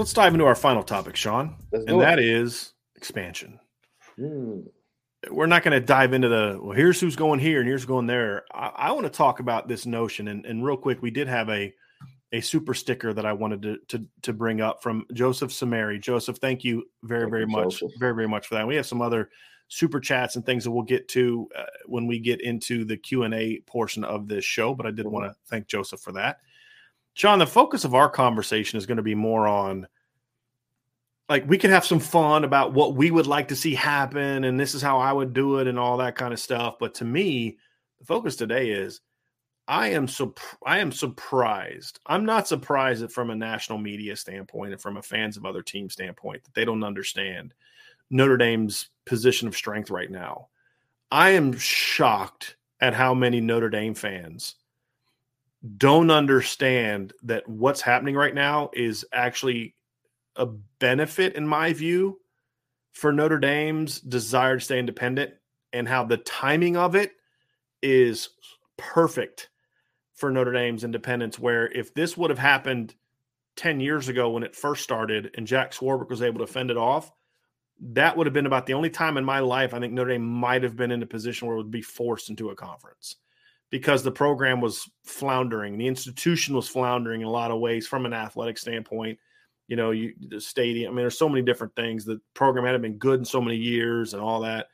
So let's dive into our final topic, Sean, Let's and that is expansion. Hmm. We're not going to dive into the well. Here's who's going here and here's going there. I, I want to talk about this notion, and, and real quick, we did have a a super sticker that I wanted to to, to bring up from Joseph Samari. Joseph, thank you very Thank very you, much, Joseph. very very much for that. We have some other super chats and things that we'll get to uh, when we get into the Q and A portion of this show. But I did want to thank Joseph for that. Sean, the focus of our conversation is going to be more on like we can have some fun about what we would like to see happen and this is how I would do it and all that kind of stuff. But to me, the focus today is I am so I am surprised. I'm not surprised that from a national media standpoint and from a fans of other teams standpoint that they don't understand Notre Dame's position of strength right now. I am shocked at how many Notre Dame fans don't understand that what's happening right now is actually a benefit, in my view, for Notre Dame's desire to stay independent and how the timing of it is perfect for Notre Dame's independence. Where if this would have happened 10 years ago when it first started and Jack Swarbrick was able to fend it off, that would have been about the only time in my life I think Notre Dame might have been in a position where it would be forced into a conference because the program was floundering. The institution was floundering in a lot of ways from an athletic standpoint. You know, you the stadium. I mean, there's so many different things. The program hadn't been good in so many years and all that.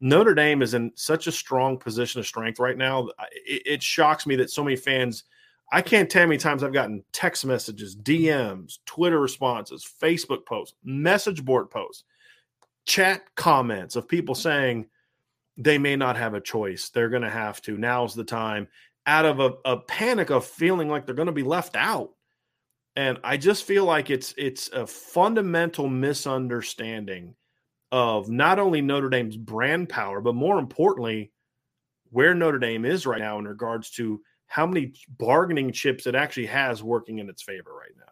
Notre Dame is in such a strong position of strength right now. It, it shocks me that so many fans. I can't tell how many times I've gotten text messages, DMs, Twitter responses, Facebook posts, message board posts, chat comments of people saying they may not have a choice. They're going to have to. Now's the time. Out of a, a panic of feeling like they're going to be left out. And I just feel like it's it's a fundamental misunderstanding of not only Notre Dame's brand power, but more importantly, where Notre Dame is right now in regards to how many bargaining chips it actually has working in its favor right now.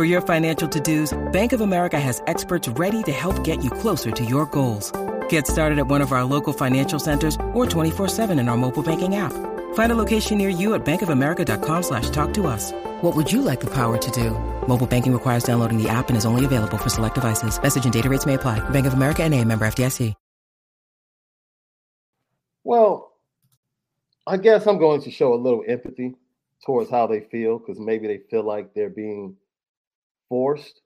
For your financial to-dos, Bank of America has experts ready to help get you closer to your goals. Get started at one of our local financial centers or 24-7 in our mobile banking app. Find a location near you at bankofamerica.com slash talk to us. What would you like the power to do? Mobile banking requires downloading the app and is only available for select devices. Message and data rates may apply. Bank of America and a member FDIC. Well, I guess I'm going to show a little empathy towards how they feel because maybe they feel like they're being forced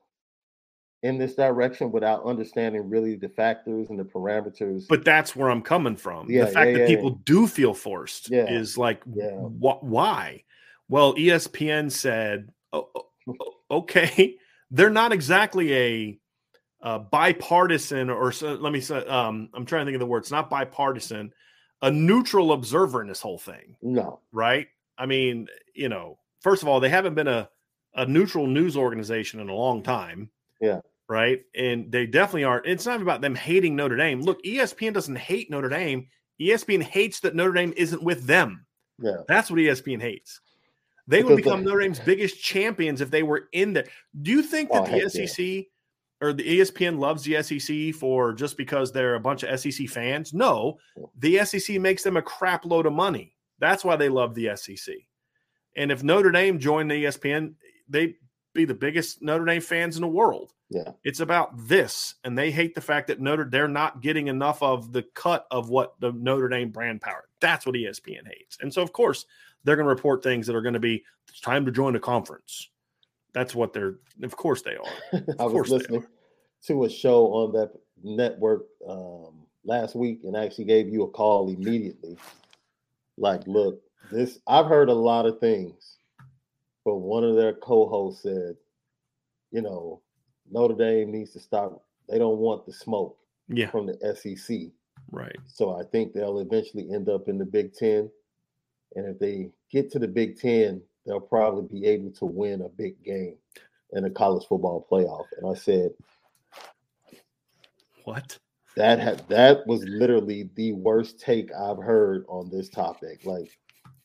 in this direction without understanding really the factors and the parameters. But that's where I'm coming from. Yeah, the fact yeah, that yeah, people yeah. do feel forced is like, wh- why? Well, ESPN said, oh, okay, they're not exactly a uh, bipartisan or so, let me say, um, I'm trying to think of the word. It's not bipartisan, a neutral observer in this whole thing, no, right? I mean, you know, first of all, they haven't been a, a neutral news organization in a long time. Yeah. Right. And they definitely aren't. It's not about them hating Notre Dame. Look, ESPN doesn't hate Notre Dame. ESPN hates that Notre Dame isn't with them. yeah, That's what ESPN hates. They would Because become they- Notre Dame's biggest champions if they were in there. Do you think that Oh, the heck yeah. SEC or the ESPN loves the SEC for just because they're a bunch of SEC fans? No, the SEC makes them a crap load of money. That's why they love the SEC. And if Notre Dame joined the ESPN, they'd be the biggest Notre Dame fans in the world. yeah, It's about this, and they hate the fact that Notre they're not getting enough of the cut of what the Notre Dame brand power. That's what ESPN hates, and so of course they're going to report things that are going to be it's time to join a conference. That's what they're. Of course they are. I was they listening to a show on that network um, last week and actually gave you a call immediately. Like, look, this I've heard a lot of things, but one of their co-hosts said, you know, Notre Dame needs to stop. They don't want the smoke Yeah, from the SEC. right. So I think they'll eventually end up in the Big Ten. And if they get to the Big Ten, they'll probably be able to win a big game in a college football playoff. And I said, What? that had that was literally the worst take I've heard on this topic. Like,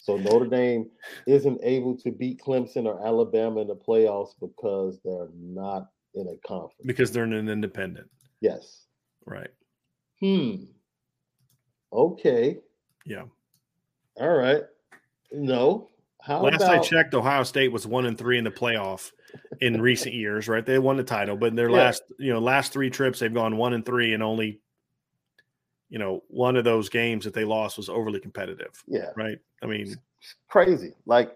so Notre Dame isn't able to beat Clemson or Alabama in the playoffs because they're not in a conference. Because they're in an independent. Yes. Right. Hmm. Okay. Yeah. All right. No. How Last about I checked, Ohio State was one and three in the playoff in recent years. Right, they won the title, but in their Yeah. last, you know, last three trips, they've gone one and three, and only, you know, one of those games that they lost was overly competitive. Yeah. Right. I mean, crazy. Like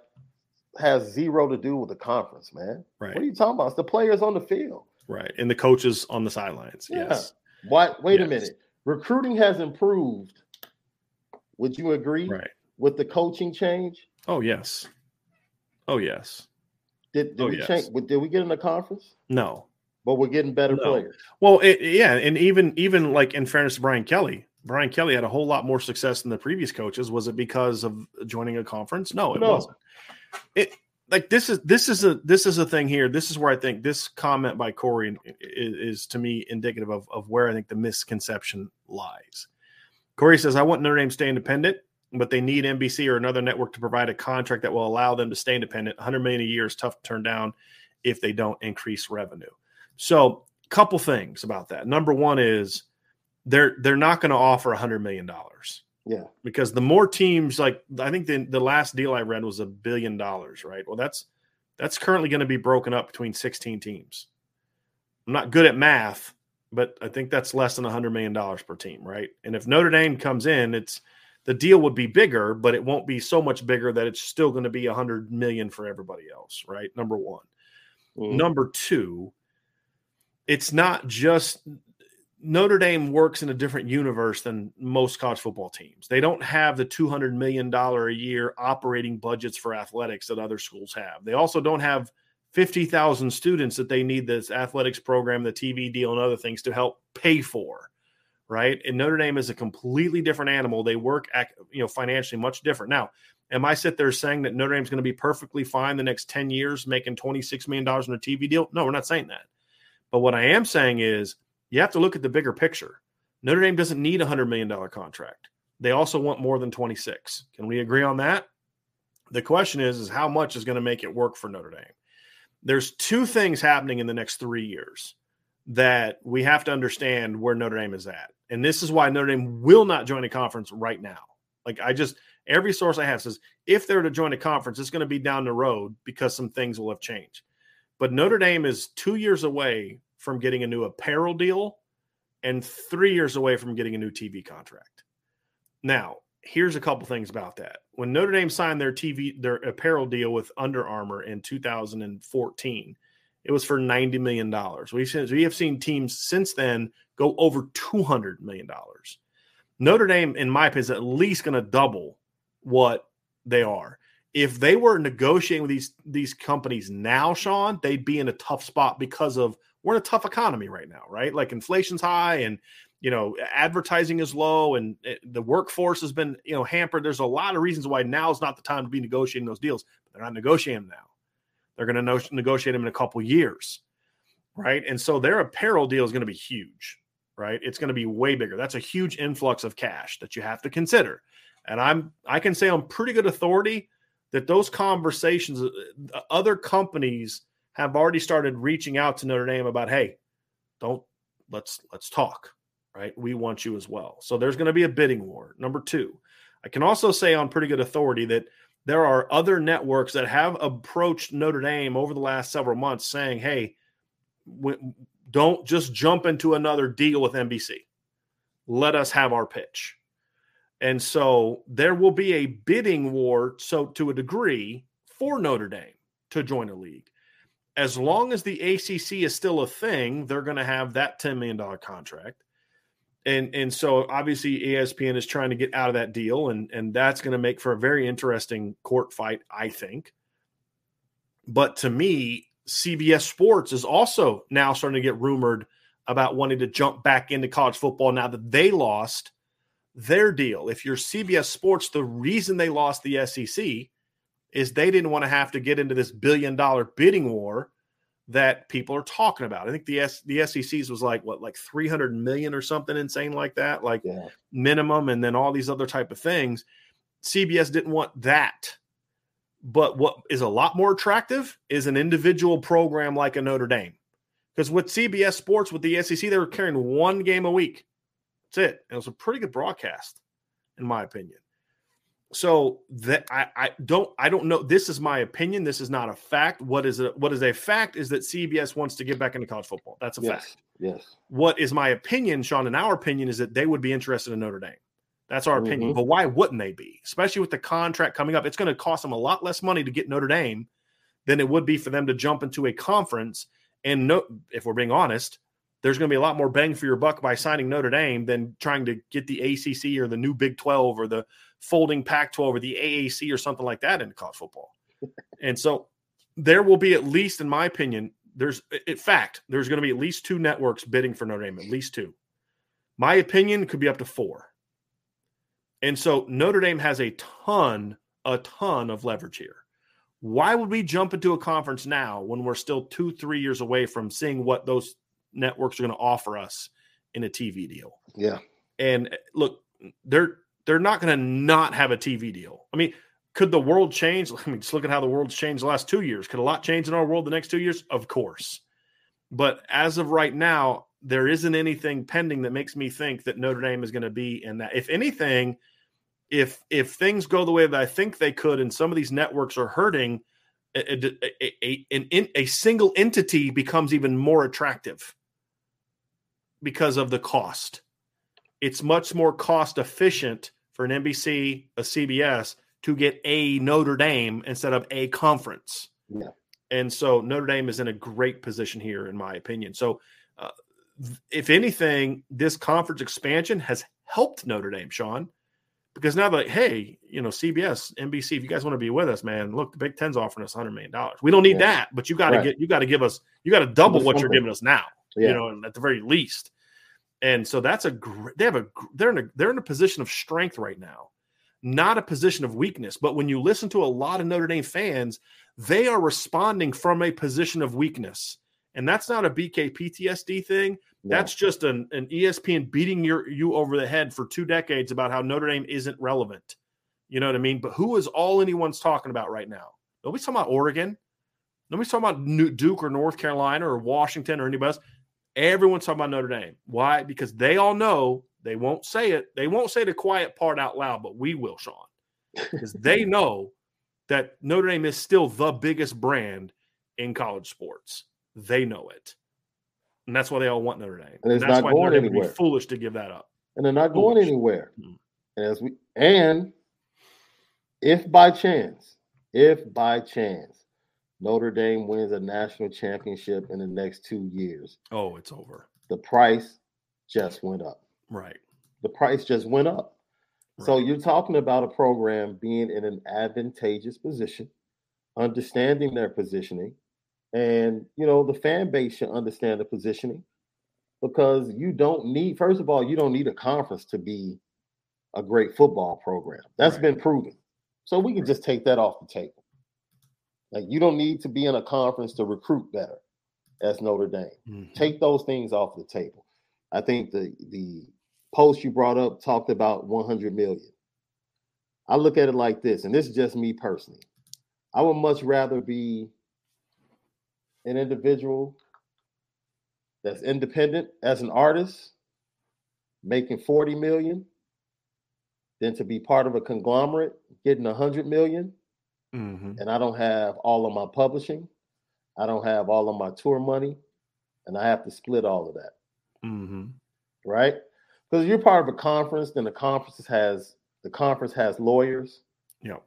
has zero to do with the conference, man. right, What are you talking about? It's the players on the field. right, and the coaches on the sidelines. Yeah. Yes. What? wait a minute. Recruiting has improved. Would you agree Right. with the coaching change? Oh yes. Oh yes. Did, did Oh, we yes. change did we get in the conference? No. But we're getting better No. players. Well, it, yeah, and even even like in fairness to Brian Kelly, Brian Kelly had a whole lot more success than the previous coaches. Was it because of joining a conference? No, it No. wasn't. It like this is this is a this is a thing here. This is where I think this comment by Corey is, is to me indicative of of where I think the misconception lies. Corey says, "I want Notre Dame to stay independent." But they need NBC or another network to provide a contract that will allow them to stay independent. 100 million a year is tough to turn down if they don't increase revenue. So, couple things about that. Number one is they're they're not going to offer a hundred million dollars Yeah. because the more teams, like I think the the last deal I read was a billion dollars, right? Well, that's that's currently going to be broken up between 16 teams. I'm not good at math, but I think that's less than a hundred million dollars per team, right? And if Notre Dame comes in, it's the deal would be bigger, but it won't be so much bigger that it's still going to be a hundred million for everybody else, right? Number one. Mhm. Number two, it's not just Notre Dame works in a different universe than most college football teams. They don't have the $200 million a year operating budgets for athletics that other schools have. They also don't have 50,000 students that they need this athletics program, the TV deal, and other things to help pay for. Right. And Notre Dame is a completely different animal. They work, you know, financially much different. Now, am I sit there saying that Notre Dame's going to be perfectly fine the next 10 years making $26 million in a TV deal? No, we're not saying that. But what I am saying is you have to look at the bigger picture. Notre Dame doesn't need a $100 million contract. They also want more than 26. Can we agree on that? The question is, is how much is going to make it work for Notre Dame? There's two things happening in the next three years that we have to understand where Notre Dame is at. And this is why Notre Dame will not join a conference right now. Like I just every source I have says if they're to join a conference, it's going to be down the road because some things will have changed. But Notre Dame is two years away from getting a new apparel deal and three years away from getting a new TV contract. Now, here's a couple things about that. When Notre Dame signed their TV, their apparel deal with Under Armour in 2014, it was for $90 million. We've seen, we have seen teams since then go over $200 million. Notre Dame, in my opinion, is at least going to double what they are. If they were negotiating with these these companies now, Sean, they'd be in a tough spot because of we're in a tough economy right now, right? Like inflation's high and you know advertising is low and it, the workforce has been you know hampered. There's a lot of reasons why now is not the time to be negotiating those deals. But they're not negotiating them now. They're going to no- negotiate them in a couple years, right? And so their apparel deal is going to be huge, right? It's going to be way bigger. That's a huge influx of cash that you have to consider. And I'm I can say on pretty good authority that those conversations, uh, other companies have already started reaching out to Notre Dame about, hey, don't let's let's talk, right? We want you as well. So there's going to be a bidding war. Number two, I can also say on pretty good authority that there are other networks that have approached Notre Dame over the last several months saying, hey, don't just jump into another deal with NBC. Let us have our pitch. And so there will be a bidding war, so to a degree, for Notre Dame to join a league. As long as the ACC is still a thing, they're going to have that $10 million contract. And, and so obviously ESPN is trying to get out of that deal, and, and that's going to make for a very interesting court fight, I think. But to me, CBS Sports is also now starting to get rumored about wanting to jump back into college football now that they lost – their deal. If you're CBS Sports, the reason they lost the SEC is they didn't want to have to get into this billion dollar bidding war that people are talking about. I think the S, the SEC's was like what like 300 million or something insane like that, like yeah. minimum and then all these other type of things. CBS didn't want that. But what is a lot more attractive is an individual program like a Notre Dame. Because with CBS Sports with the SEC they were carrying one game a week. That's it. And it was a pretty good broadcast, in my opinion. So that I, I don't I don't know. This is my opinion. This is not a fact. What is a what is a fact is that CBS wants to get back into college football. That's a yes, fact. Yes. What is my opinion, Sean, and our opinion is that they would be interested in Notre Dame. That's our opinion. Mm-hmm. But why wouldn't they be? Especially with the contract coming up. It's going to cost them a lot less money to get Notre Dame than it would be for them to jump into a conference. And no, if we're being honest, there's going to be a lot more bang for your buck by signing Notre Dame than trying to get the ACC or the new Big 12 or the folding Pac 12 or the AAC or something like that into college football. and so there will be at least, in my opinion, there's in fact, there's going to be at least two networks bidding for Notre Dame, at least two. My opinion could be up to four. And so Notre Dame has a ton, a ton of leverage here. Why would we jump into a conference now when we're still two, three years away from seeing what those networks are going to offer us in a TV deal. Yeah. And eh, look, they're they're not going to not have a TV deal. I mean, could the world change? I mean, just look at how the world's changed the last two years. Could a lot change in our world the next two years? Of course. But as of right now, there isn't anything pending that makes me think that Notre Dame is going to be in that. If anything, if if things go the way that I think they could, and some of these networks are hurting, a, a, a, a, a single entity becomes even more attractive because of the cost. It's much more cost efficient for an NBC, a CBS to get a Notre Dame instead of a conference. Yeah. And so Notre Dame is in a great position here, in my opinion. So, uh, if anything, this conference expansion has helped Notre Dame, Sean, because now they're like, hey, you know, CBS, NBC, if you guys want to be with us, man, look, the Big Ten's offering us $100 million. We don't need yeah. that, but you got to right. get, you got to give us, you got to double what you're giving us now, yeah. you know, at the very least. And so that's a great, they have a, they're in a, they're in a position of strength right now, not a position of weakness. But when you listen to a lot of Notre Dame fans, they are responding from a position of weakness. And that's not a BK PTSD thing. No. That's just an, an ESPN beating your you over the head for two decades about how Notre Dame isn't relevant. You know what I mean? But who is all anyone's talking about right now? Nobody's talking about Oregon. Nobody's talking about Duke or North Carolina or Washington or anybody else. Everyone's talking about Notre Dame. Why? Because they all know they won't say it. They won't say the quiet part out loud, but we will, Sean. Because they know that Notre Dame is still the biggest brand in college sports. They know it. And that's why they all want Notre Dame. And it's and not going anywhere. foolish to give that up. And they're not foolish. going anywhere. Mm-hmm. And as we and if by chance, if by chance Notre Dame wins a national championship in the next two years, oh, it's over. The price just went up. Right. The price just went up. Right. So you're talking about a program being in an advantageous position, understanding their positioning, and you know the fan base should understand the positioning because you don't need. First of all, you don't need a conference to be a great football program. That's right. been proven. So we can just take that off the table. Like you don't need to be in a conference to recruit better as Notre Dame. Mm-hmm. Take those things off the table. I think the the post you brought up talked about 100 million. I look at it like this, and this is just me personally. I would much rather be an individual that's independent as an artist, making 40 million, than to be part of a conglomerate getting 100 million, mm-hmm. and I don't have all of my publishing, I don't have all of my tour money, and I have to split all of that. Mm-hmm. Right? Because you're part of a conference, then the conference has the conference has lawyers. Yeah.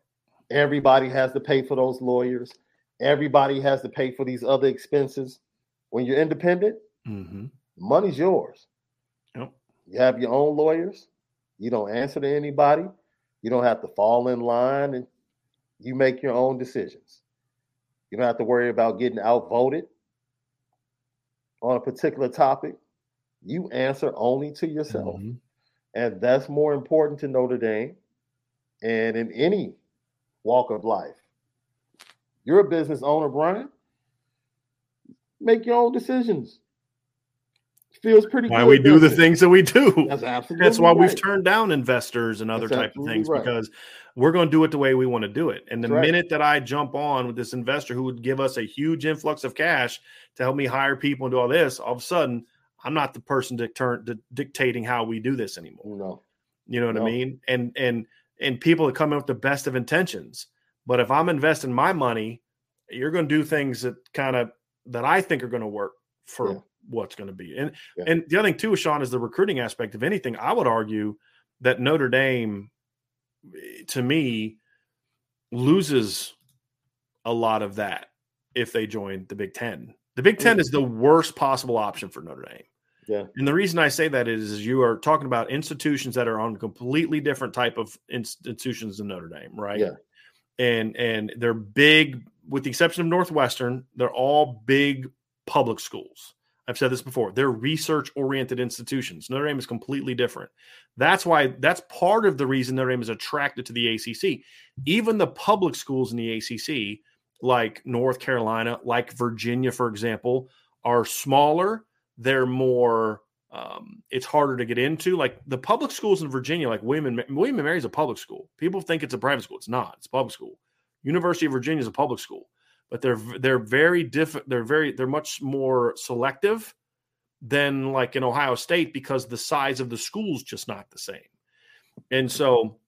Everybody has to pay for those lawyers. Everybody has to pay for these other expenses. When you're independent, mm-hmm. money's yours. Yep. You have your own lawyers. You don't answer to anybody. You don't have to fall in line and you make your own decisions. You don't have to worry about getting outvoted on a particular topic. You answer only to yourself. Mm-hmm. And that's more important to Notre Dame and in any walk of life. You're a business owner, Brian. Make your own decisions feels pretty. Why we do the it? things that we do. That's absolutely. That's why right. we've turned down investors and other That's type of things right. because we're going to do it the way we want to do it. And the That's minute right. that I jump on with this investor who would give us a huge influx of cash to help me hire people and do all this, all of a sudden I'm not the person to turn to dictating how we do this anymore. No. You know what no. I mean? And and and people are coming with the best of intentions. But if I'm investing my money, you're going to do things that kind of that I think are going to work for yeah what's going to be. And yeah. and the other thing too, Sean, is the recruiting aspect. Of anything, I would argue that Notre Dame, eh, to me, loses a lot of that if they join the Big Ten. The Big Ten mm. is the worst possible option for Notre Dame. Yeah. And the reason I say that is, is you are talking about institutions that are on completely different type of institutions than Notre Dame, right? Yeah. And and they're big, with the exception of Northwestern, they're all big public schools. I've said this before. They're research oriented institutions. Notre Dame is completely different. That's why that's part of the reason Notre Dame is attracted to the ACC. Even the public schools in the ACC, like North Carolina, like Virginia, for example, are smaller. They're more. Um, it's harder to get into. Like the public schools in Virginia, like William and, William and Mary is a public school. People think it's a private school. It's not. It's public school. University of Virginia is a public school but they're they're very different. They're very they're much more selective than like in Ohio State because the size of the school's just not the same. And so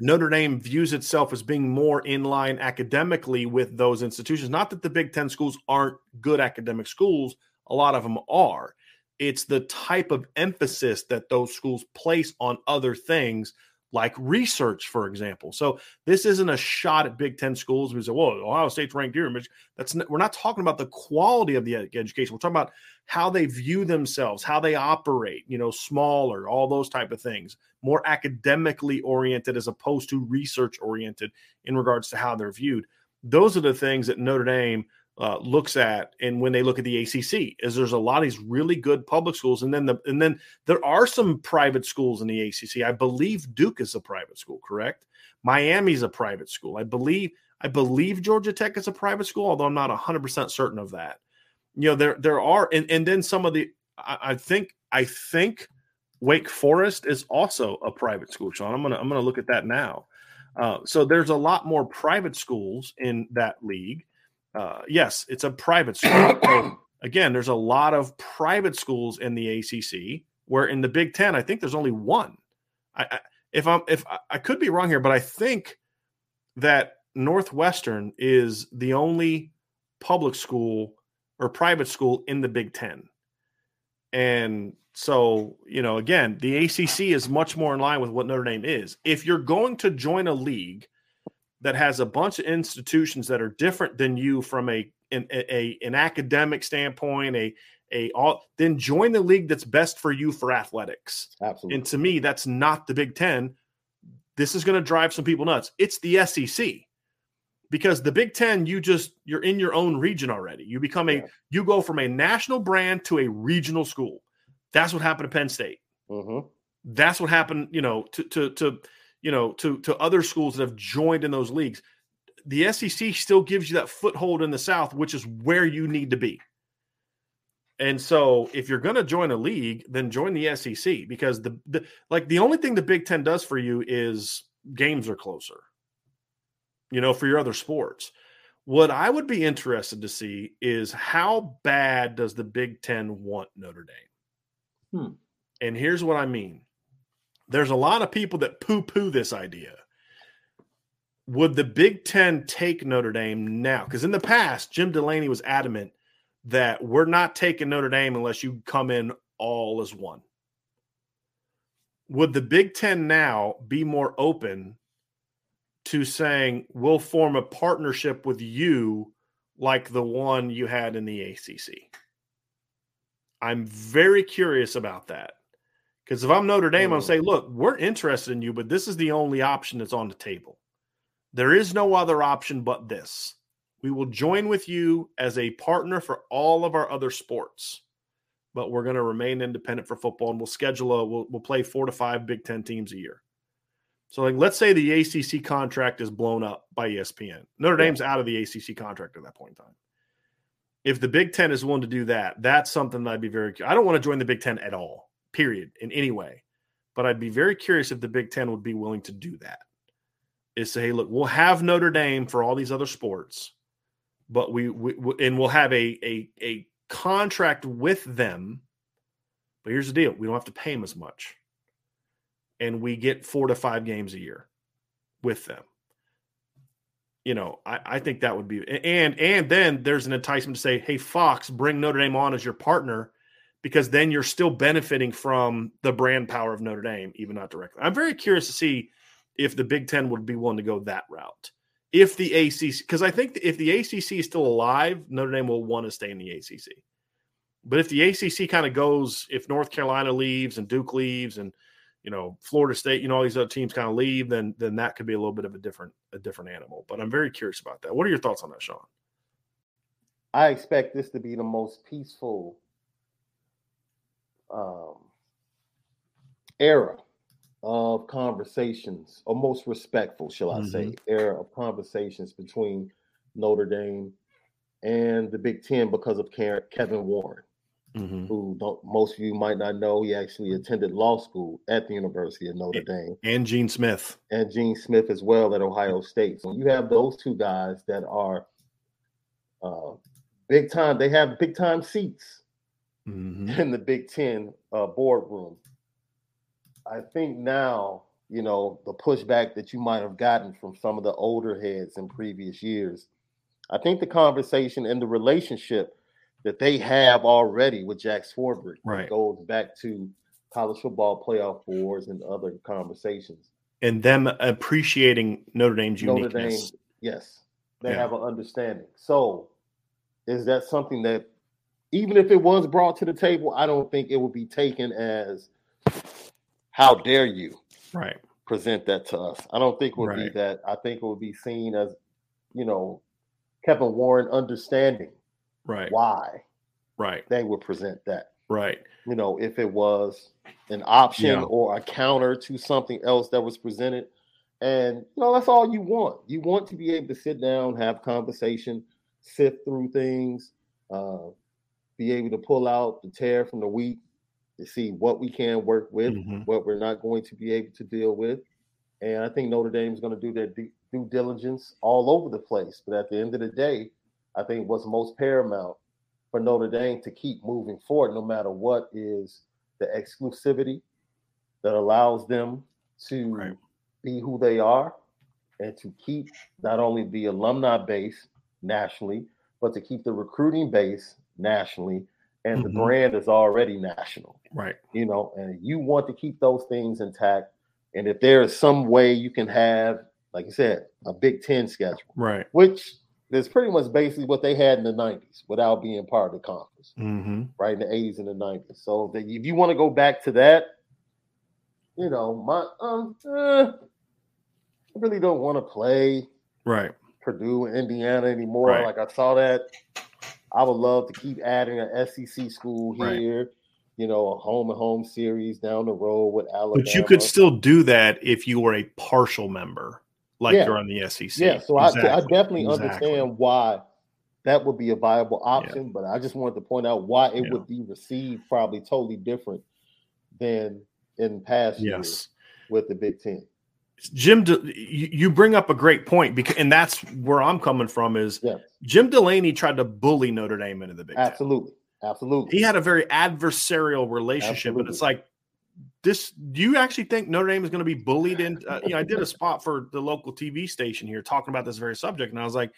Notre Dame views itself as being more in line academically with those institutions. Not that the Big Ten schools aren't good academic schools, a lot of them are. It's the type of emphasis that those schools place on other things like research, for example. So this isn't a shot at Big Ten schools. We say, "Well, Ohio State's ranked here." That's we're not talking about the quality of the education. We're talking about how they view themselves, how they operate. You know, smaller, all those type of things, more academically oriented as opposed to research oriented in regards to how they're viewed. Those are the things that Notre Dame uh, looks at and when they look at the ACC is there's a lot of these really good public schools and then the and then there are some private schools in the ACC. I believe Duke is a private school, correct? Miami's a private school. I believe I believe Georgia Tech is a private school, although I'm not 100% certain of that. You know, there there are and, and then some of the I, I think I think Wake Forest is also a private school, Sean. I'm gonna I'm gonna look at that now. Uh, so there's a lot more private schools in that league. Uh, yes, it's a private school. so again, there's a lot of private schools in the ACC. Where in the Big Ten, I think there's only one. I, I if I'm if I could be wrong here, but I think that Northwestern is the only public school or private school in the Big Ten. And so, you know, again, the ACC is much more in line with what Notre Dame is. If you're going to join a league that has a bunch of institutions that are different than you from a an, a, an academic standpoint, a a all then join the league that's best for you for athletics. Absolutely. And to me, that's not the Big Ten. This is going to drive some people nuts. It's the SEC because the Big Ten, you just you're in your own region already. You become a yeah. you go from a national brand to a regional school. That's what happened to Penn State. Mm-hmm. That's what happened, you know, to to to you know to to other schools that have joined in those leagues. The SEC still gives you that foothold in the South, which is where you need to be. And so, if you're going to join a league, then join the SEC because the, the like the only thing the Big Ten does for you is games are closer you know, for your other sports. What I would be interested to see is how bad does the Big Ten want Notre Dame? Hmm. And here's what I mean there's a lot of people that poo poo this idea. Would the Big Ten take Notre Dame now? Because in the past, Jim Delany was adamant that we're not taking Notre Dame unless you come in all as one. Would the Big Ten now be more open to saying we'll form a partnership with you like the one you had in the ACC. I'm very curious about that. Because if I'm Notre Dame, I'll mm. say, look, we're interested in you, but this is the only option that's on the table. There is no other option but this. We will join with you as a partner for all of our other sports, but we're going to remain independent for football and we'll schedule a, we'll, we'll play four to five Big Ten teams a year. So, like, let's say the ACC contract is blown up by ESPN. Notre Dame's out of the ACC contract at that point in time. If the Big Ten is willing to do that, that's something that I'd be very. I don't want to join the Big Ten at all, period, in any way. But I'd be very curious if the Big Ten would be willing to do that. Is say, hey, look, we'll have Notre Dame for all these other sports, but we, we and we'll have a a a contract with them. But here's the deal: we don't have to pay them as much and we get four to five games a year with them. You know, I, I think that would be and and then there's an enticement to say, hey, Fox, bring Notre Dame on as your partner, because then you're still benefiting from the brand power of Notre Dame, even not directly. I'm very curious to see if the Big Ten would be willing to go that route. If the ACC, because I think if the ACC is still alive, Notre Dame will want to stay in the ACC. But if the ACC kind of goes, if North Carolina leaves and Duke leaves and you know, Florida State, you know, all these other teams kind of leave, then then that could be a little bit of a different a different animal. But I'm very curious about that. What are your thoughts on that, Sean? I expect this to be the most peaceful um, era of conversations, or most respectful, shall I mm-hmm. say, era of conversations between Notre Dame and the Big Ten because of Kevin Warren mm-hmm. who don't most of you might not know. He actually attended law school at the University of Notre Dame. And Gene Smith. And Gene Smith as well at Ohio State. So you have those two guys that are uh, big time. They have big time seats mm-hmm. in the Big Ten uh, boardroom. I think now, you know, the pushback that you might have gotten from some of the older heads in previous years. I think the conversation and the relationship that they have already with Jack Swarbrick. Right. goes back to college football playoff wars and other conversations. And them appreciating Notre Dame's Notre uniqueness. Dame, yes. They yeah. have an understanding. So is that something that even if it was brought to the table, I don't think it would be taken as how dare you right present that to us. I don't think it would right. be that. I think it would be seen as, you know, Kevin Warren understanding right why right they would present that right you know if it was an option yeah. or a counter to something else that was presented and you know that's all you want you want to be able to sit down have conversation sift through things uh, be able to pull out the tear from the wheat to see what we can work with, Mhm. what we're not going to be able to deal with. And I think Notre Dame is going to do their due due diligence all over the place. But at the end of the day, I think what's most paramount for Notre Dame to keep moving forward, no matter what, is the exclusivity that allows them to Right. be who they are and to keep not only the alumni base nationally, but to keep the recruiting base nationally. And the Mhm. brand is already national Right. you know, and you want to keep those things intact. And if there is some way you can have, like you said, a Big Ten schedule, Right. which is pretty much basically what they had in the 90s without being part of the conference, Mm-hmm. right? In the 80s and the 90s. So that if you want to go back to that, you know, my um uh, I really don't want to play Right. Purdue and Indiana anymore. Right. Like I saw that. I would love to keep adding an SEC school Right. here, you know, a home and home series down the road with Alabama. But you could still do that if you were a partial member, like Yeah. you're on the SEC. yeah. So I, I definitely Exactly. understand why that would be a viable option, but I just wanted to point out why it Yeah. would be received probably totally different than in past years with the Big Ten. Jim, De- you bring up a great point because, and that's where I'm coming from. Is Yes, Jim Delany tried to bully Notre Dame into the Big Ten. absolutely, absolutely. He had a very adversarial relationship, but it's like this. Do you actually think Notre Dame is going to be bullied? In uh, you know, I did a spot for the local TV station here talking about this very subject, and I was like,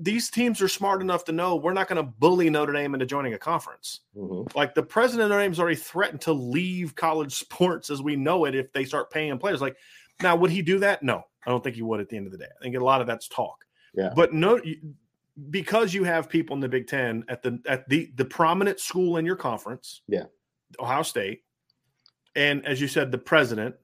these teams are smart enough to know we're not going to bully Notre Dame into joining a conference. Mhm. Like the president of Notre Dame's already threatened to leave college sports as we know it if they start paying players. Like, now would he do that? No, I don't think he would. At the end of the day, I think a lot of that's talk. Yeah. But no, because you have people in the Big Ten at the at the the prominent school in your conference, Yeah. Ohio State, and as you said, the president.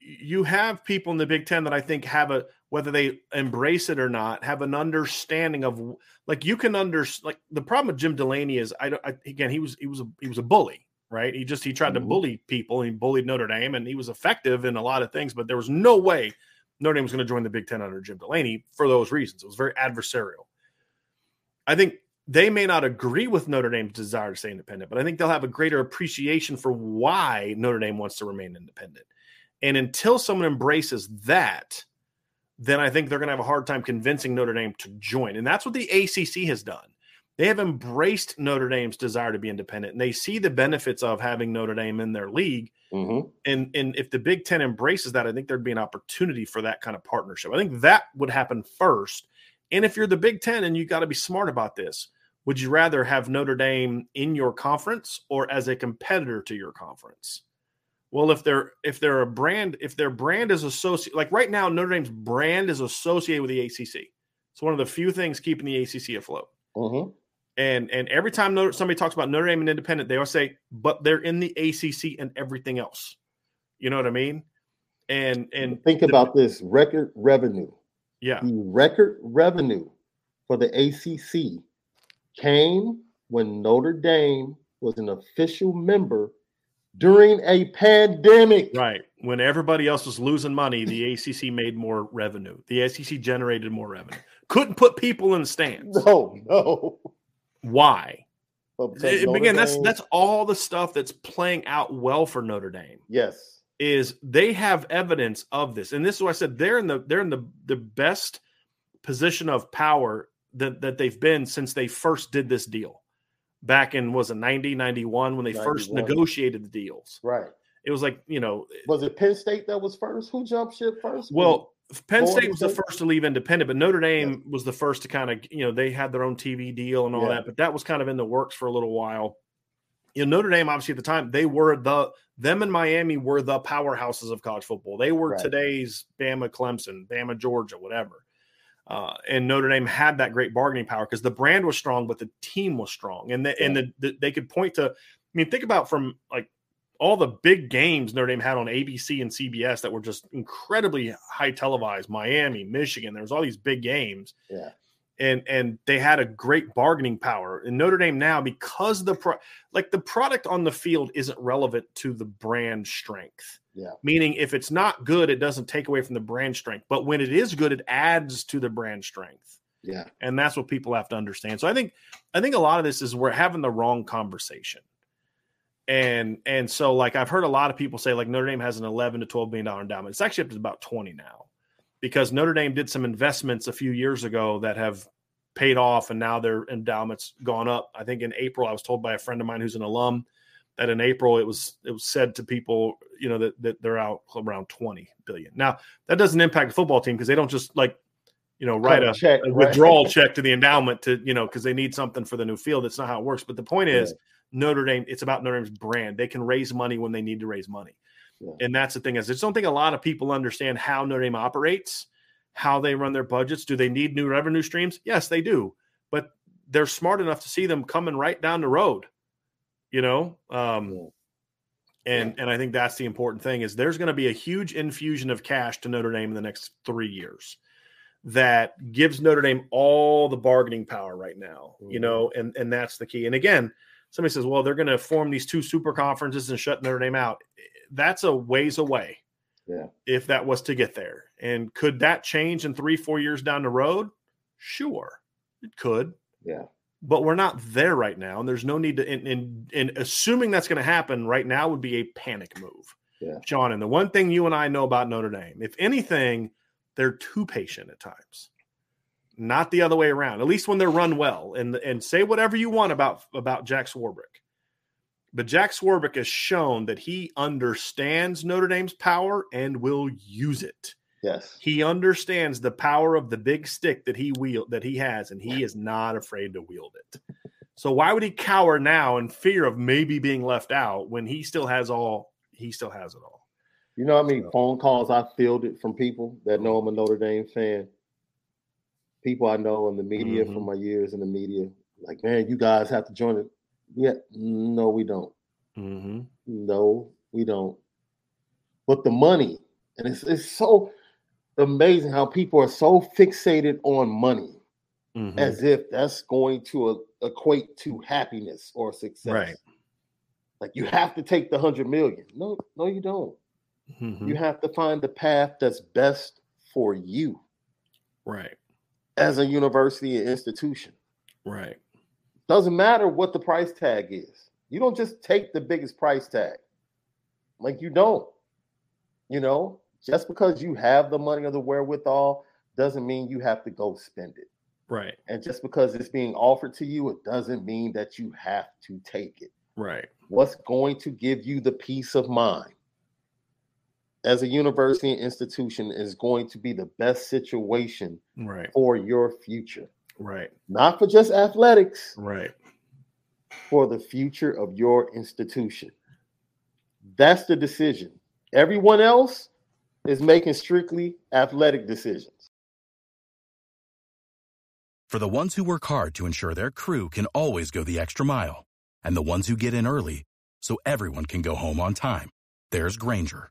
You have people in the Big Ten that I think have a whether they embrace it or not have an understanding of like you can under like the problem with Jim Delany is I, don't- I again he was he was a he was a bully right he just he tried to Mhm. bully people he bullied Notre Dame and he was effective in a lot of things but there was no way Notre Dame was going to join the Big Ten under Jim Delany for those reasons it was very adversarial I think they may not agree with Notre Dame's desire to stay independent but I think they'll have a greater appreciation for why Notre Dame wants to remain independent and until someone embraces that then I think they're going to have a hard time convincing Notre Dame to join. And that's what the ACC has done. They have embraced Notre Dame's desire to be independent, and they see the benefits of having Notre Dame in their league. Mhm. And and if the Big Ten embraces that, I think there'd be an opportunity for that kind of partnership. I think that would happen first. And if you're the Big Ten and you got to be smart about this, would you rather have Notre Dame in your conference or as a competitor to your conference? Well, if they're if they're a brand, if their brand is associated, like right now, Notre Dame's brand is associated with the ACC. It's one of the few things keeping the ACC afloat. Mhm. And and every time somebody talks about Notre Dame and independent, they always say, "But they're in the ACC and everything else." You know what I mean? And and Think the- about this record revenue. yeah, The record revenue for the ACC came when Notre Dame was an official member during a pandemic. right. When everybody else was losing money, the ACC made more revenue. The ACC generated more revenue. Couldn't put people in the stands. No, no. Why? It- again, that's Dame- that's all the stuff that's playing out well for Notre Dame. yes. Is they have evidence of this, and this is why I said they're in the they're in the the best position of power that that they've been since they first did this deal back in was it 90 91 when they first negotiated the deals Right. it was like you know Was it Penn State that was first? Who jumped ship first? well penn state was the first to leave independent but notre dame was the first to kind of you know they had their own tv deal and all Yeah. that but that was kind of in the works for a little while you know notre dame obviously at the time they were the them and miami were the powerhouses of college football they were Right. today's bama clemson bama georgia whatever uh, and Notre Dame had that great bargaining power because the brand was strong, but the team was strong, and the, and the, the, they could point to. I mean, think about from like all the big games Notre Dame had on ABC and CBS that were just incredibly high televised. Miami, Michigan, there was all these big games, Yeah. and and they had a great bargaining power. In Notre Dame now, because the pro, like the product on the field isn't relevant to the brand strength. Yeah. Meaning, if it's not good, it doesn't take away from the brand strength. But when it is good, it adds to the brand strength. Yeah. And that's what people have to understand. So I think I think a lot of this is we're having the wrong conversation. And and so like I've heard a lot of people say like Notre Dame has an 11 to 12 billion dollar endowment. It's actually up to about 20 now. Because Notre Dame did some investments a few years ago that have paid off and now their endowments gone up. I think in April I was told by a friend of mine who's an alum that in April it was it was said to people, you know, that, that they're out around 20 billion. Now that doesn't impact the football team because they don't just like, you know, write a, check, a right. withdrawal check to the endowment to, you know, because they need something for the new field. That's not how it works. But the point is Notre Dame, it's about Notre Dame's brand. They can raise money when they need to raise money. Yeah. And that's the thing is I just don't think a lot of people understand how Notre Dame operates, how they run their budgets. Do they need new revenue streams? Yes, they do. But they're smart enough to see them coming right down the road you know um Yeah. and and i think that's the important thing is there's going to be a huge infusion of cash to notre dame in the next three years that gives notre dame all the bargaining power right now you Mhm. know and and that's the key and again somebody says well they're going to form these two super conferences and shut notre dame out that's a ways away Yeah. if that was to get there and could that change in three four years down the road sure it could Yeah. but we're not there right now, and there's no need to. And, and, and assuming that's going to happen right now would be a panic move, Yeah. John. And the one thing you and I know about Notre Dame, if anything, they're too patient at times, not the other way around. At least when they're run well, and and say whatever you want about about Jack Swarbrick, but Jack Swarbrick has shown that he understands Notre Dame's power and will use it. Yes. He understands the power of the big stick that he wield that he has, and he is not afraid to wield it. So why would he cower now in fear of maybe being left out when he still has all he still has it all? You know how many phone calls I fielded from people that know I'm a Notre Dame fan? People I know in the media Mhm. from my years in the media, like, man, you guys have to join it. Yeah, no, we don't. Mm-hmm. No, we don't. But the money, and it's it's so amazing how people are so fixated on money Mm-hmm. as if that's going to uh, equate to happiness or success. Right. Like you have to take the hundred million. No, no, you don't. Mm-hmm. You have to find the path that's best for you Right. As a university and institution. Right. Doesn't matter what the price tag is. You don't just take the biggest price tag. Like you don't. You know, just because you have the money or the wherewithal doesn't mean you have to go spend it. Right. And just because it's being offered to you, it doesn't mean that you have to take it. Right. What's going to give you the peace of mind as a university and institution is going to be the best situation Right. for your future, Right. not for just athletics, Right. for the future of your institution. That's the decision. Everyone else is making strictly athletic decisions. For the ones who work hard to ensure their crew can always go the extra mile, and the ones who get in early so everyone can go home on time, there's Grainger,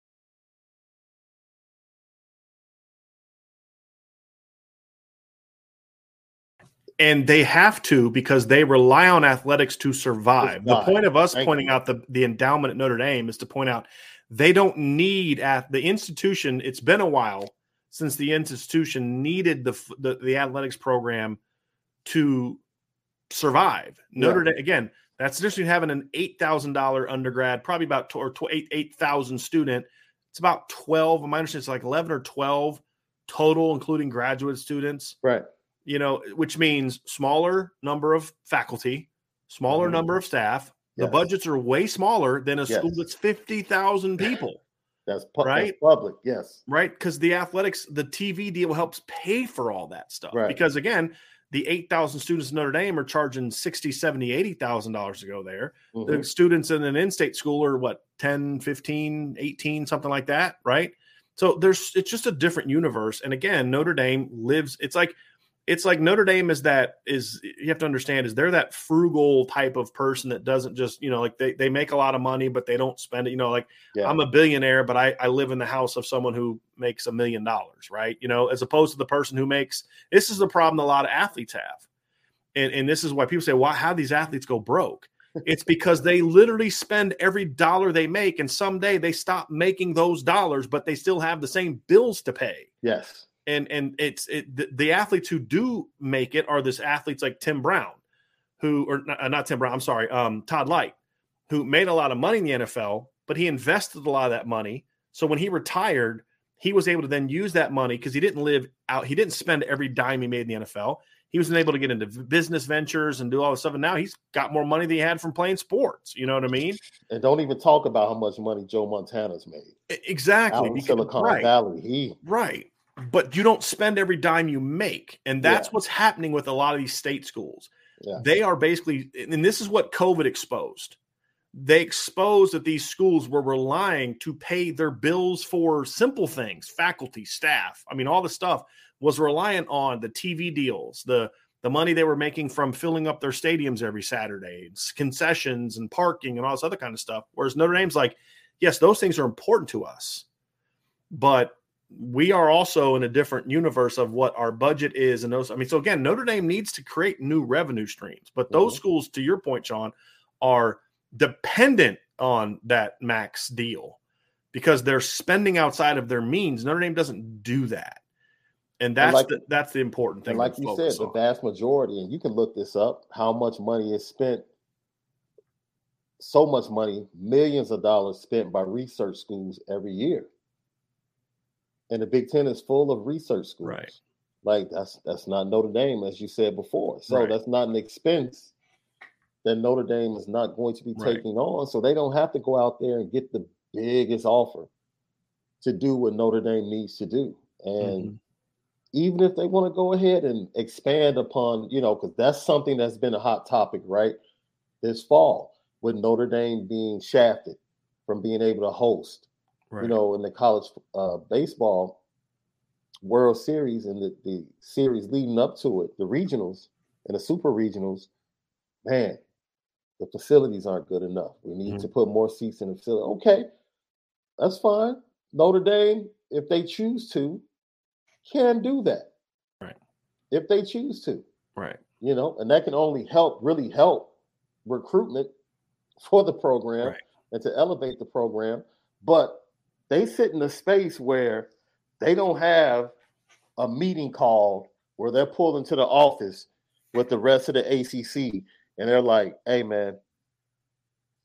And they have to because they rely on athletics to survive. The point of us Thank pointing you. out the, the endowment at Notre Dame is to point out they don't need at the institution. It's been a while since the institution needed the the, the athletics program to survive. Notre Dame again. That's difference having an eight thousand dollar undergrad, probably about or eight eight thousand student. It's about twelve. My understanding it's like eleven or twelve total, including graduate students Right. You know, which means smaller number of faculty, smaller Mhm. number of staff. The budgets are way smaller than a school Yes. that's 50,000 people, That's, pu- that's Right? public. Yes. right? Because the athletics, the TV deal helps pay for all that stuff. Right. Because again, the 8,000 students in Notre Dame are charging 60, 70, 80,000 dollars to go there. Mhm. The students in an in-state school are what, 10, 15, 18, something like that, right? So there's it's just a different universe. And again, Notre Dame lives, it's like it's like Notre Dame is that is you have to understand is they're that frugal type of person that doesn't just you know like they, they make a lot of money but they don't spend it you know like yeah. I'm a billionaire but I, I live in the house of someone who makes a million dollars right? You know as opposed to the person who makes this is the problem a lot of athletes have. And and this is why people say why how these athletes go broke? It's because they literally spend every dollar they make and someday they stop making those dollars but they still have the same bills to pay. Yes and and it's it, the, the, athletes who do make it are this athletes like Tim Brown, who or not, uh, not Tim Brown, I'm sorry, um, Todd Lyght, who made a lot of money in the NFL, but he invested a lot of that money. So when he retired, he was able to then use that money because he didn't live out, he didn't spend every dime he made in the NFL. He was able to get into business ventures and do all this stuff. And now he's got more money than he had from playing sports. You know what I mean? And don't even talk about how much money Joe Montana's made. Exactly. Out in Silicon right, Valley. He right but you don't spend every dime you make. And that's yeah. what's happening with a lot of these state schools. Yeah. They are basically, and this is what COVID exposed. They exposed that these schools were relying to pay their bills for simple things, faculty, staff. I mean, all the stuff was reliant on the TV deals, the the money they were making from filling up their stadiums every Saturday, concessions and parking and all this other kind of stuff. Whereas Notre Dame's like, yes, those things are important to us, but we are also in a different universe of what our budget is and those i mean so again notre dame needs to create new revenue streams but those mm-hmm. schools to your point sean are dependent on that max deal because they're spending outside of their means. Notre dame doesn't do that. And that's and like, the, that's the important thing like you said the vast majority and you can look this up how much money is spent so much money millions of dollars spent by research schools every year and the Big Ten is full of research schools. Right. Like that's that's not Notre Dame, as you said before. So right. that's not an expense that Notre Dame is not going to be right. taking on. So they don't have to go out there and get the biggest offer to do what Notre Dame needs to do. And mm-hmm. even if they want to go ahead and expand upon, you know, because that's something that's been a hot topic, right? This fall, with Notre Dame being shafted from being able to host right. you know, in the college uh, baseball World Series and the, the series leading up to it, the regionals and the super regionals, man, the facilities aren't good enough. We need mm-hmm. to put more seats in the facility. Okay, that's fine. Notre Dame, if they choose to, can do that. Right. If they choose to. Right. You know, and that can only help, really help recruitment for the program right. and to elevate the program. But they sit in a space where they don't have a meeting called where they're pulled into the office with the rest of the ACC and they're like, "Hey, man,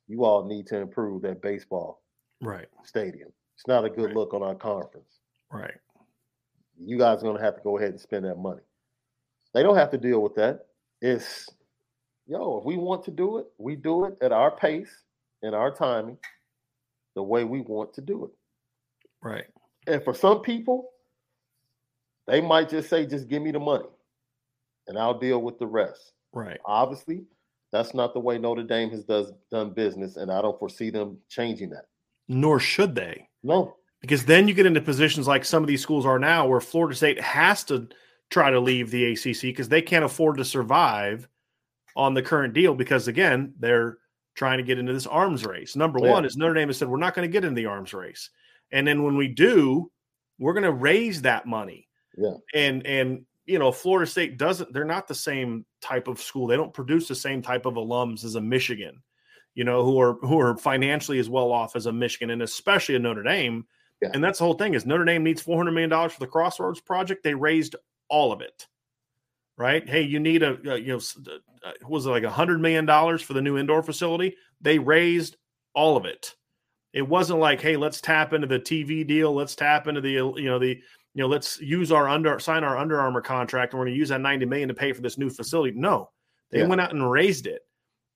you all need to improve that baseball right stadium. It's not a good right. look on our conference. Right. You guys are going to have to go ahead and spend that money. They don't have to deal with that. It's yo, if we want to do it, we do it at our pace and our timing, the way we want to do it. Right. And for some people, they might just say, just give me the money and I'll deal with the rest. Right. Obviously, that's not the way Notre Dame has does done business, and I don't foresee them changing that. Nor should they. No. Because then you get into positions like some of these schools are now where Florida State has to try to leave the ACC because they can't afford to survive on the current deal because again, they're trying to get into this arms race. Number yeah. one is Notre Dame has said we're not going to get into the arms race. And then when we do, we're going to raise that money. Yeah. And and you know, Florida State doesn't they're not the same type of school. They don't produce the same type of alums as a Michigan, you know, who are who are financially as well off as a Michigan and especially a Notre Dame. Yeah. And that's the whole thing is Notre Dame needs 400 million dollars for the Crossroads project. They raised all of it. Right? Hey, you need a, a you know uh, was it like a 100 million dollars for the new indoor facility? They raised all of it. It wasn't like, hey, let's tap into the TV deal, let's tap into the you know the you know let's use our under sign our Under Armour contract, and we're going to use that ninety million to pay for this new facility. No, they yeah. went out and raised it.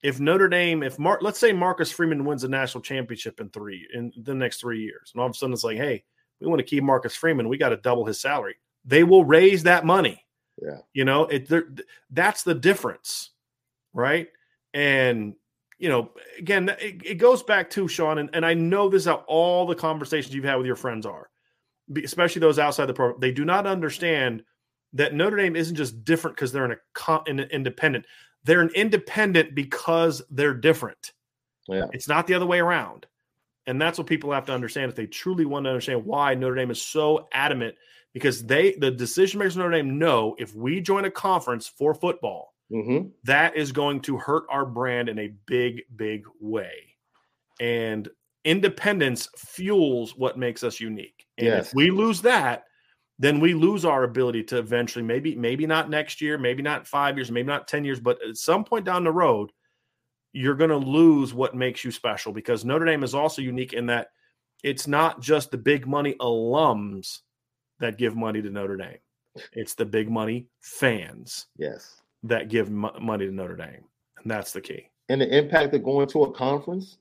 If Notre Dame, if Mark, let's say Marcus Freeman wins a national championship in three in the next three years, and all of a sudden it's like, hey, we want to keep Marcus Freeman, we got to double his salary. They will raise that money. Yeah, you know, it that's the difference, right? And you know, again, it, it goes back to Sean, and, and I know this is how all the conversations you've had with your friends are, especially those outside the program. They do not understand that Notre Dame isn't just different because they're in a an independent. They're an independent because they're different. Yeah. It's not the other way around. And that's what people have to understand if they truly want to understand why Notre Dame is so adamant because they the decision makers Notre Dame know if we join a conference for football, mm-hmm. that is going to hurt our brand in a big, big way. And independence fuels what makes us unique. And yes. if we lose that, then we lose our ability to eventually maybe maybe not next year, maybe not 5 years, maybe not 10 years, but at some point down the road you're going to lose what makes you special because Notre Dame is also unique in that it's not just the big money alums that give money to Notre Dame. It's the big money fans. Yes. That give m- money to Notre Dame. And that's the key. And the impact of going to a conference,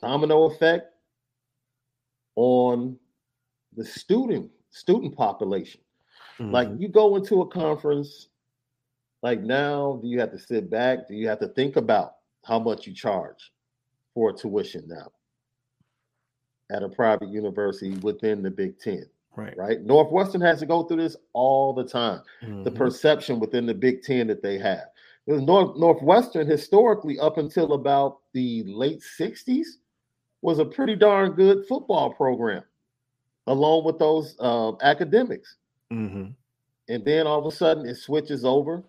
domino effect on the student student population. Mm-hmm. Like you go into a conference, like now, do you have to sit back? Do you have to think about how much you charge for tuition now at a private university within the Big Ten? Right. Right. Northwestern has to go through this all the time. Mm-hmm. The perception within the Big Ten that they have. North Northwestern historically, up until about the late 60s, was a pretty darn good football program, along with those uh, academics. Mm-hmm. And then all of a sudden it switches over,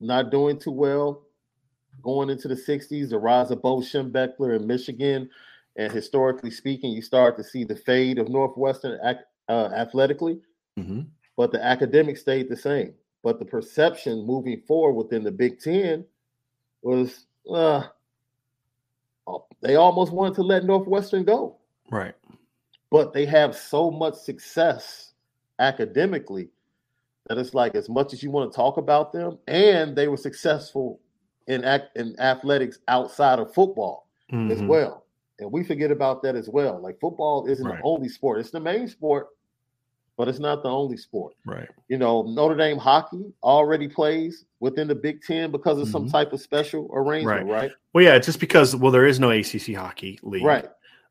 not doing too well. Going into the 60s, the rise of Bo Schembechler in Michigan. And historically speaking, you start to see the fade of Northwestern uh, athletically, mm-hmm. but the academic stayed the same. But the perception moving forward within the Big Ten was uh, they almost wanted to let Northwestern go. Right. But they have so much success academically that it's like as much as you want to talk about them, and they were successful in act in athletics outside of football mm-hmm. as well. And we forget about that as well. Like football isn't right. the only sport; it's the main sport, but it's not the only sport. Right. You know, Notre Dame hockey already plays within the Big Ten because of mm-hmm. some type of special arrangement, right. right? Well, yeah, just because well, there is no ACC hockey league, right?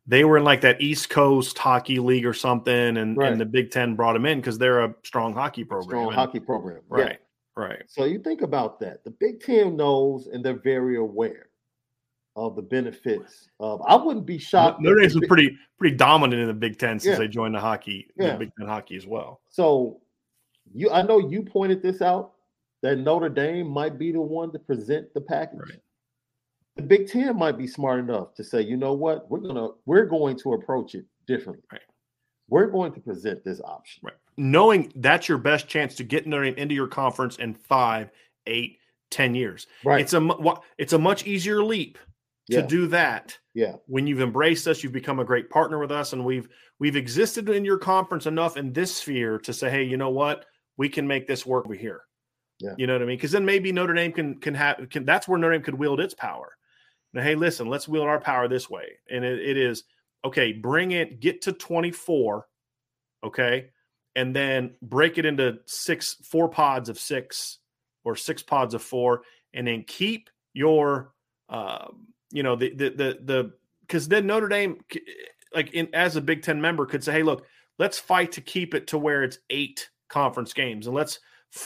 They were in like that East Coast hockey league or something, and, right. and the Big Ten brought them in because they're a strong hockey program. Strong and, hockey program, right? Yeah. Right. So you think about that. The Big Ten knows, and they're very aware of the benefits of. I wouldn't be shocked. Notre Dame's been pretty pretty dominant in the Big Ten since Yeah. they joined the hockey, Yeah. the Big Ten hockey as well. So you, I know you pointed this out that Notre Dame might be the one to present the package. Right. The Big Ten might be smart enough to say, you know what, we're gonna we're going to approach it differently. Right. We're going to present this option. Right. Knowing that's your best chance to get Notre Dame into your conference in five, eight, ten years. Right. It's a it's a much easier leap to Yeah. do that Yeah. when you've embraced us, you've become a great partner with us, and we've we've existed in your conference enough in this sphere to say, hey, you know what, we can make this work over here. Yeah. You know what I mean? Because then maybe Notre Dame can can have can that's where Notre Dame could wield its power. Now, hey, listen, let's wield our power this way, and it, it is okay. Bring it, get to twenty four, okay, and then break it into six, four pods of six or six pods of four, and then keep your um, you know the the the the because then Notre Dame like in as a Big Ten member could say, hey, look, let's fight to keep it to where it's eight conference games, and let's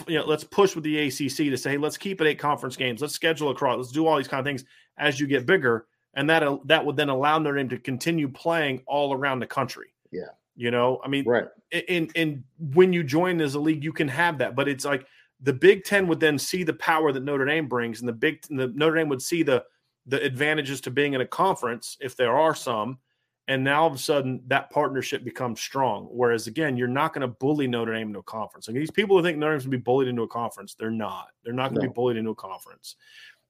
you know let's push with the ACC to say, hey, let's keep it eight conference games, let's schedule across, let's do all these kind of things as you get bigger, and that uh, that would then allow Notre Dame to continue playing all around the country. Yeah. You know, I mean, Right. and and when you join as a league, you can have that, but it's like the Big Ten would then see the power that Notre Dame brings, and the Big the Notre Dame would see the the advantages to being in a conference if there are some, and now all of a sudden that partnership becomes strong. Whereas again, you're not going to bully Notre Dame into a conference. Like these people who think Notre Dame's going to be bullied into a conference, they're not. They're not going to No. be bullied into a conference,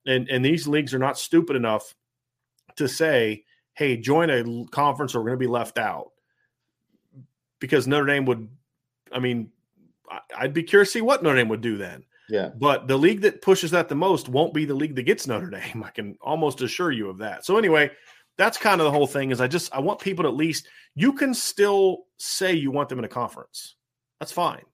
and and these leagues are not stupid enough to say, "Hey, join a conference, or we're going to be left out." Because Notre Dame would, I mean, I'd be curious to see what Notre Dame would do then. Yeah. But the league that pushes that the most won't be the league that gets Notre Dame. I can almost assure you of that. So anyway, that's kind of the whole thing. Is I just I want people to at least you can still say you want them in a conference. That's fine,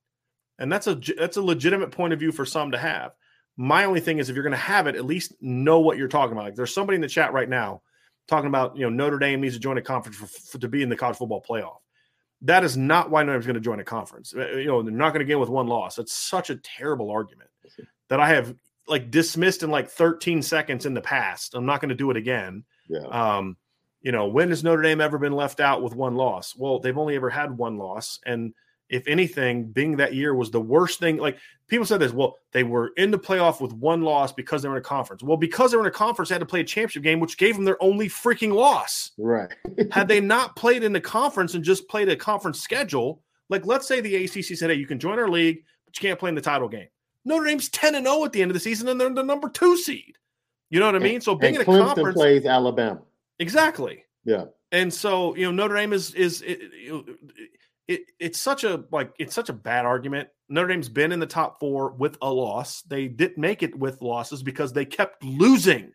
and that's a that's a legitimate point of view for some to have. My only thing is if you're going to have it, at least know what you're talking about. Like there's somebody in the chat right now talking about you know Notre Dame needs to join a conference for, for, to be in the college football playoff. That is not why Notre Dame's going to join a conference. Uh, you know, they're not going to get with one loss. That's such a terrible argument that I have like dismissed in like 13 seconds in the past. I'm not going to do it again. Yeah. Um, you know, when has Notre Dame ever been left out with one loss? Well, they've only ever had one loss, and if anything, being that year was the worst thing. Like people said this, well, they were in the playoff with one loss because they were in a conference. Well, because they were in a conference, they had to play a championship game, which gave them their only freaking loss. Right. had they not played in the conference and just played a conference schedule, like let's say the ACC said, hey, you can join our league, but you can't play in the title game. Notre Dame's 10 and 0 at the end of the season, and they're the number two seed. You know what I mean? So being in a Clemson conference plays Alabama. Exactly. Yeah. And so, you know, Notre Dame is is it, it, it, it's such a like it's such a bad argument. Notre Dame's been in the top 4 with a loss. They didn't make it with losses because they kept losing.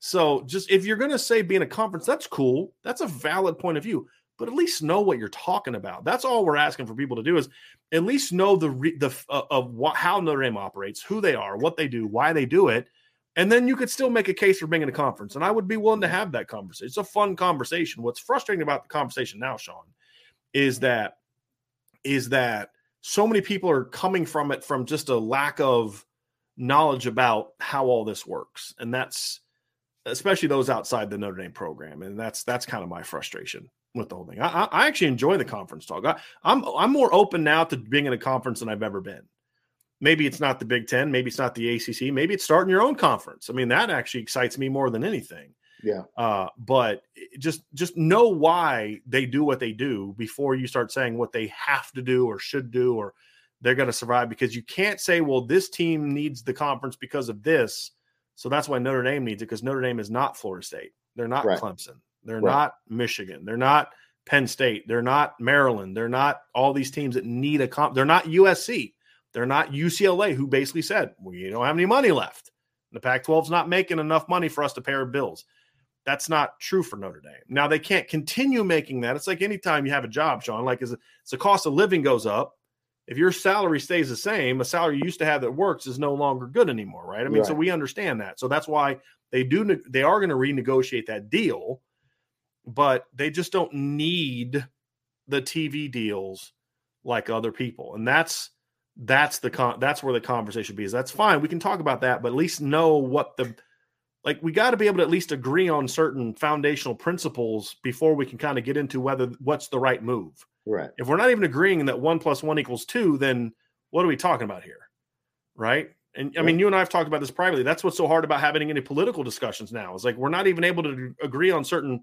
So, just if you're going to say being a conference, that's cool. That's a valid point of view, but at least know what you're talking about. That's all we're asking for people to do is at least know the re, the uh, of what how Notre Dame operates, who they are, what they do, why they do it and then you could still make a case for being in a conference. And I would be willing to have that conversation. It's a fun conversation. What's frustrating about the conversation now, Sean, is that is that so many people are coming from it from just a lack of knowledge about how all this works. And that's especially those outside the Notre Dame program. And that's that's kind of my frustration with the whole thing. I, I actually enjoy the conference talk. I, I'm I'm more open now to being in a conference than I've ever been maybe it's not the Big Ten, maybe it's not the ACC, maybe it's starting your own conference. I mean, that actually excites me more than anything. Yeah. Uh, but just just know why they do what they do before you start saying what they have to do or should do or they're going to survive because you can't say, well, this team needs the conference because of this. So that's why Notre Dame needs it because Notre Dame is not Florida State. They're not right. Clemson. They're right. not Michigan. They're not Penn State. They're not Maryland. They're not all these teams that need a comp. They're not USC. They're not UCLA, who basically said, we don't have any money left. The Pac 12 is not making enough money for us to pay our bills. That's not true for Notre Dame. Now, they can't continue making that. It's like anytime you have a job, Sean, like as, as the cost of living goes up, if your salary stays the same, a salary you used to have that works is no longer good anymore, right? I mean, right. so we understand that. So that's why they do they are going to renegotiate that deal, but they just don't need the TV deals like other people. And that's that's the con that's where the conversation be is that's fine we can talk about that but at least know what the like we got to be able to at least agree on certain foundational principles before we can kind of get into whether what's the right move. Right. If we're not even agreeing that one plus one equals two then what are we talking about here? Right? And i mean you and i have talked about this privately. That's what's so hard about having any political discussions now is like we're not even able to agree on certain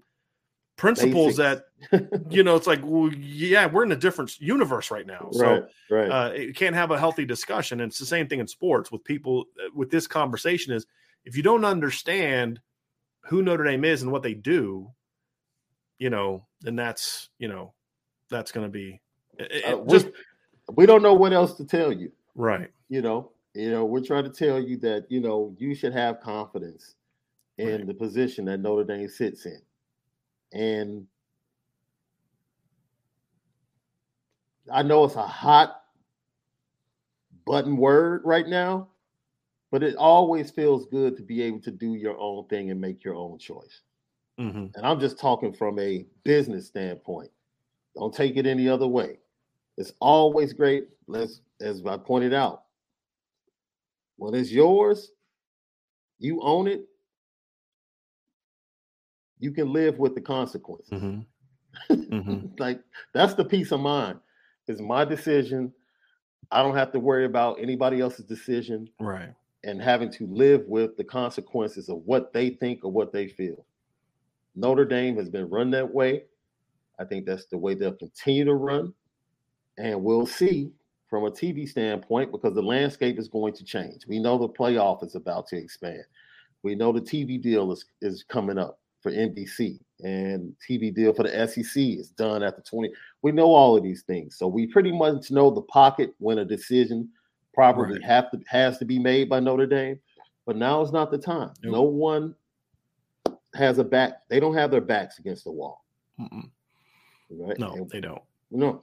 principles Basics. that you know it's like well yeah we're in a different universe right now. So right, right. Uh, you can't have a healthy discussion. And it's the same thing in sports with people uh, with this conversation is if you don't understand who notre dame is and what they do you know then that's you know that's going to be it, uh, eh, just we don't know what else to tell you. Right. You know you know we're trying to tell you that you know you should have confidence in right. the position that notre dame sits in. And I know it's a hot button word right now, but it always feels good to be able to do your own thing and make your own choice. Mm-hmm. And I'm just talking from a business standpoint. Don't take it any other way. It's always great. Let's, as I pointed out, when it's yours, you own it, you can live with the consequences. Mm-hmm. Mm-hmm. like that's the peace of mind. It's my decision. I don't have to worry about anybody else's decision. Right. And having to live with the consequences of what they think or what they feel. Notre Dame has been run that way. I think that's the way they'll continue to run. And we'll see from a TV standpoint because the landscape is going to change. We know the playoff is about to expand. We know the TV deal is, is coming up for NBC and TV deal for the SEC is done after 20. We know all of these things. So we pretty much know the pocket when a decision probably right. have to has to be made by Notre Dame. But now is not the time. Nope. No one has a back. They don't have their backs against the wall. Mm-mm. Right? No, and, they don't. No.